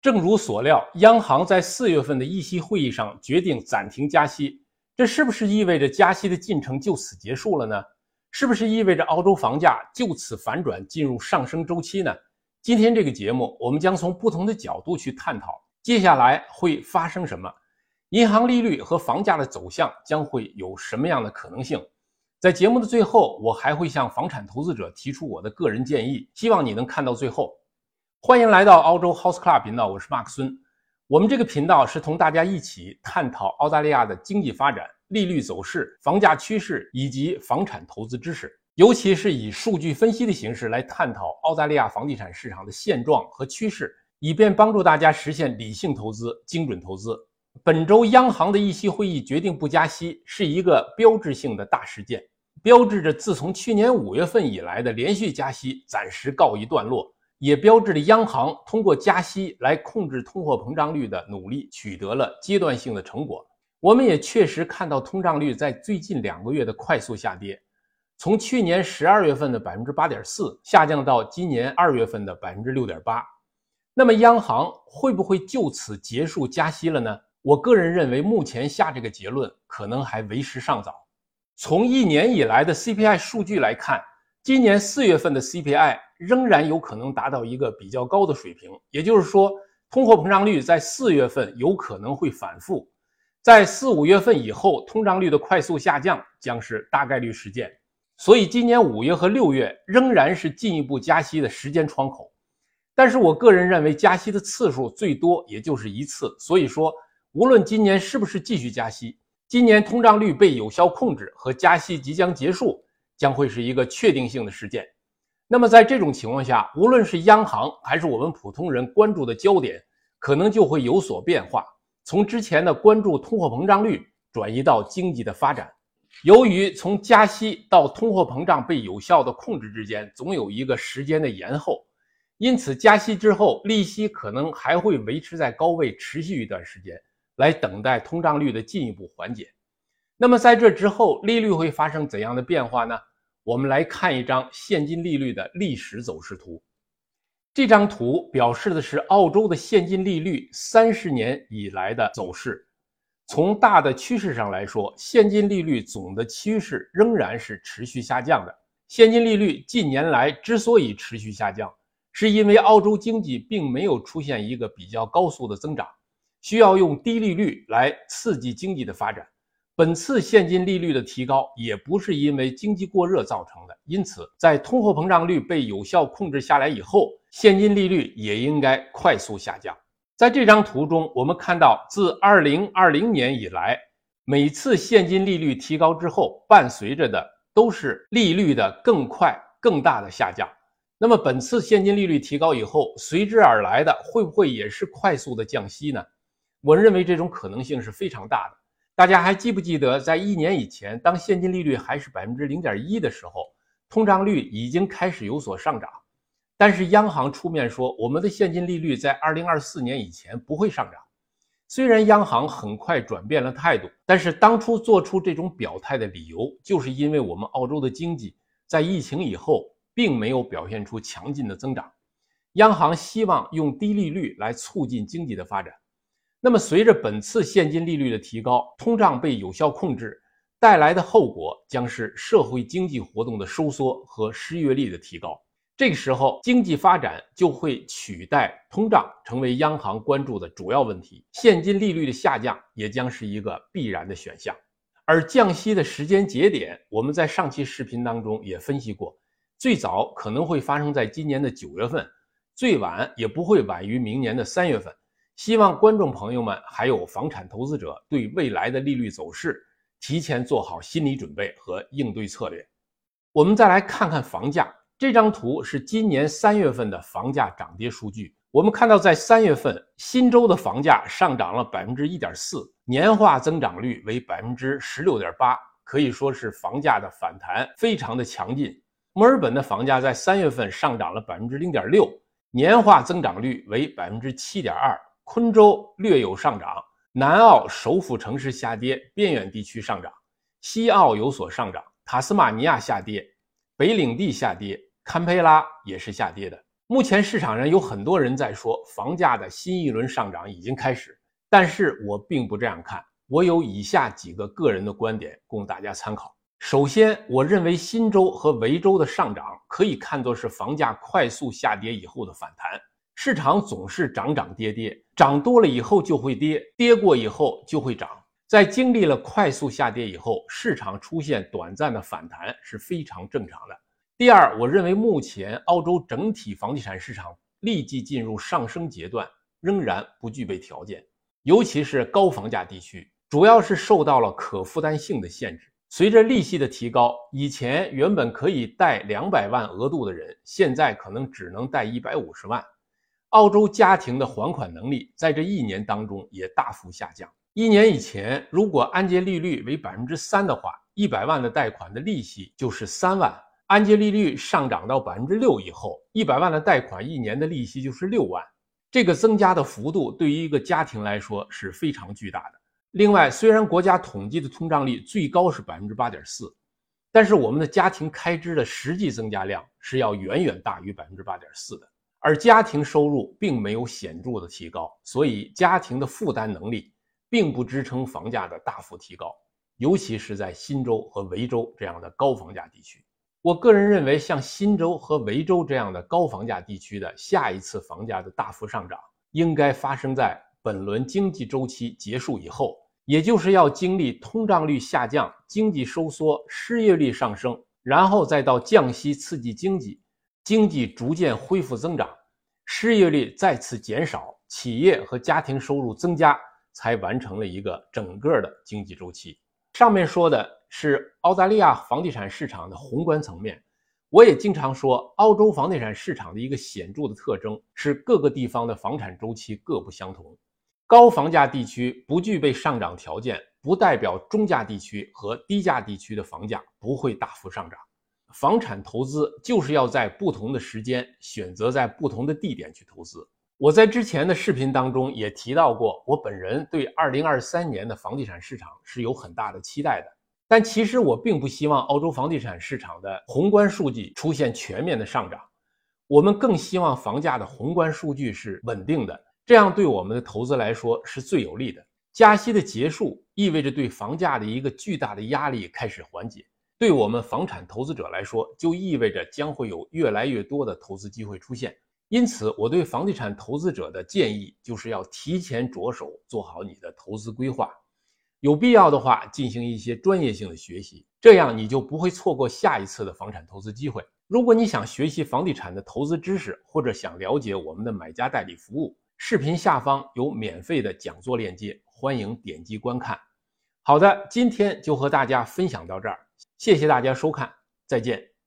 正如所料，央行在四月份的议息会议上决定暂停加息，这是不是意味着加息的进程就此结束了呢？是不是意味着澳洲房价就此反转进入上升周期呢？今天这个节目，我们将从不同的角度去探讨接下来会发生什么，银行利率和房价的走向将会有什么样的可能性。在节目的最后，我还会向房产投资者提出我的个人建议，希望你能看到最后。欢迎来到澳洲 House Club 频道，我是马克孙。我们这个频道是同大家一起探讨澳大利亚的经济发展、利率走势、房价趋势以及房产投资知识，尤其是以数据分析的形式来探讨澳大利亚房地产市场的现状和趋势，以便帮助大家实现理性投资、精准投资。本周央行的议息会议决定不加息，是一个标志性的大事件，标志着自从去年五月份以来的连续加息暂时告一段落。也标志着央行通过加息来控制通货膨胀率的努力取得了阶段性的成果。我们也确实看到通胀率在最近两个月的快速下跌，从去年十二月份的百分之八点四下降到今年二月份的百分之六点八。那么央行会不会就此结束加息了呢？我个人认为，目前下这个结论可能还为时尚早。从一年以来的 CPI 数据来看，今年四月份的 CPI。仍然有可能达到一个比较高的水平，也就是说，通货膨胀率在四月份有可能会反复，在四五月份以后，通胀率的快速下降将是大概率事件。所以，今年五月和六月仍然是进一步加息的时间窗口。但是我个人认为，加息的次数最多也就是一次。所以说，无论今年是不是继续加息，今年通胀率被有效控制和加息即将结束，将会是一个确定性的事件。那么在这种情况下，无论是央行还是我们普通人关注的焦点，可能就会有所变化。从之前的关注通货膨胀率，转移到经济的发展。由于从加息到通货膨胀被有效的控制之间，总有一个时间的延后，因此加息之后，利息可能还会维持在高位持续一段时间，来等待通胀率的进一步缓解。那么在这之后，利率会发生怎样的变化呢？我们来看一张现金利率的历史走势图。这张图表示的是澳洲的现金利率三十年以来的走势。从大的趋势上来说，现金利率总的趋势仍然是持续下降的。现金利率近年来之所以持续下降，是因为澳洲经济并没有出现一个比较高速的增长，需要用低利率来刺激经济的发展。本次现金利率的提高也不是因为经济过热造成的，因此在通货膨胀率被有效控制下来以后，现金利率也应该快速下降。在这张图中，我们看到自2020年以来，每次现金利率提高之后，伴随着的都是利率的更快、更大的下降。那么本次现金利率提高以后，随之而来的会不会也是快速的降息呢？我认为这种可能性是非常大的。大家还记不记得，在一年以前，当现金利率还是百分之零点一的时候，通胀率已经开始有所上涨。但是央行出面说，我们的现金利率在二零二四年以前不会上涨。虽然央行很快转变了态度，但是当初做出这种表态的理由，就是因为我们澳洲的经济在疫情以后并没有表现出强劲的增长，央行希望用低利率来促进经济的发展。那么，随着本次现金利率的提高，通胀被有效控制，带来的后果将是社会经济活动的收缩和失业率的提高。这个时候，经济发展就会取代通胀，成为央行关注的主要问题。现金利率的下降也将是一个必然的选项。而降息的时间节点，我们在上期视频当中也分析过，最早可能会发生在今年的九月份，最晚也不会晚于明年的三月份。希望观众朋友们还有房产投资者对未来的利率走势提前做好心理准备和应对策略。我们再来看看房价，这张图是今年三月份的房价涨跌数据。我们看到，在三月份，新州的房价上涨了百分之一点四，年化增长率为百分之十六点八，可以说是房价的反弹非常的强劲。墨尔本的房价在三月份上涨了百分之零点六，年化增长率为百分之七点二。昆州略有上涨，南澳首府城市下跌，边远地区上涨，西澳有所上涨，塔斯马尼亚下跌，北领地下跌，堪培拉也是下跌的。目前市场上有很多人在说房价的新一轮上涨已经开始，但是我并不这样看。我有以下几个个人的观点供大家参考。首先，我认为新州和维州的上涨可以看作是房价快速下跌以后的反弹。市场总是涨涨跌跌，涨多了以后就会跌，跌过以后就会涨。在经历了快速下跌以后，市场出现短暂的反弹是非常正常的。第二，我认为目前澳洲整体房地产市场立即进入上升阶段仍然不具备条件，尤其是高房价地区，主要是受到了可负担性的限制。随着利息的提高，以前原本可以贷两百万额度的人，现在可能只能贷一百五十万。澳洲家庭的还款能力在这一年当中也大幅下降。一年以前，如果按揭利率为百分之三的话，一百万的贷款的利息就是三万。按揭利率上涨到百分之六以后，一百万的贷款一年的利息就是六万。这个增加的幅度对于一个家庭来说是非常巨大的。另外，虽然国家统计的通胀率最高是百分之八点四，但是我们的家庭开支的实际增加量是要远远大于百分之八点四的。而家庭收入并没有显著的提高，所以家庭的负担能力并不支撑房价的大幅提高，尤其是在新州和维州这样的高房价地区。我个人认为，像新州和维州这样的高房价地区的下一次房价的大幅上涨，应该发生在本轮经济周期结束以后，也就是要经历通胀率下降、经济收缩、失业率上升，然后再到降息刺激经济。经济逐渐恢复增长，失业率再次减少，企业和家庭收入增加，才完成了一个整个的经济周期。上面说的是澳大利亚房地产市场的宏观层面。我也经常说，澳洲房地产市场的一个显著的特征是各个地方的房产周期各不相同。高房价地区不具备上涨条件，不代表中价地区和低价地区的房价不会大幅上涨。房产投资就是要在不同的时间选择在不同的地点去投资。我在之前的视频当中也提到过，我本人对2023年的房地产市场是有很大的期待的。但其实我并不希望澳洲房地产市场的宏观数据出现全面的上涨，我们更希望房价的宏观数据是稳定的，这样对我们的投资来说是最有利的。加息的结束意味着对房价的一个巨大的压力开始缓解。对我们房产投资者来说，就意味着将会有越来越多的投资机会出现。因此，我对房地产投资者的建议就是要提前着手做好你的投资规划，有必要的话进行一些专业性的学习，这样你就不会错过下一次的房产投资机会。如果你想学习房地产的投资知识，或者想了解我们的买家代理服务，视频下方有免费的讲座链接，欢迎点击观看。好的，今天就和大家分享到这儿。谢谢大家收看，再见。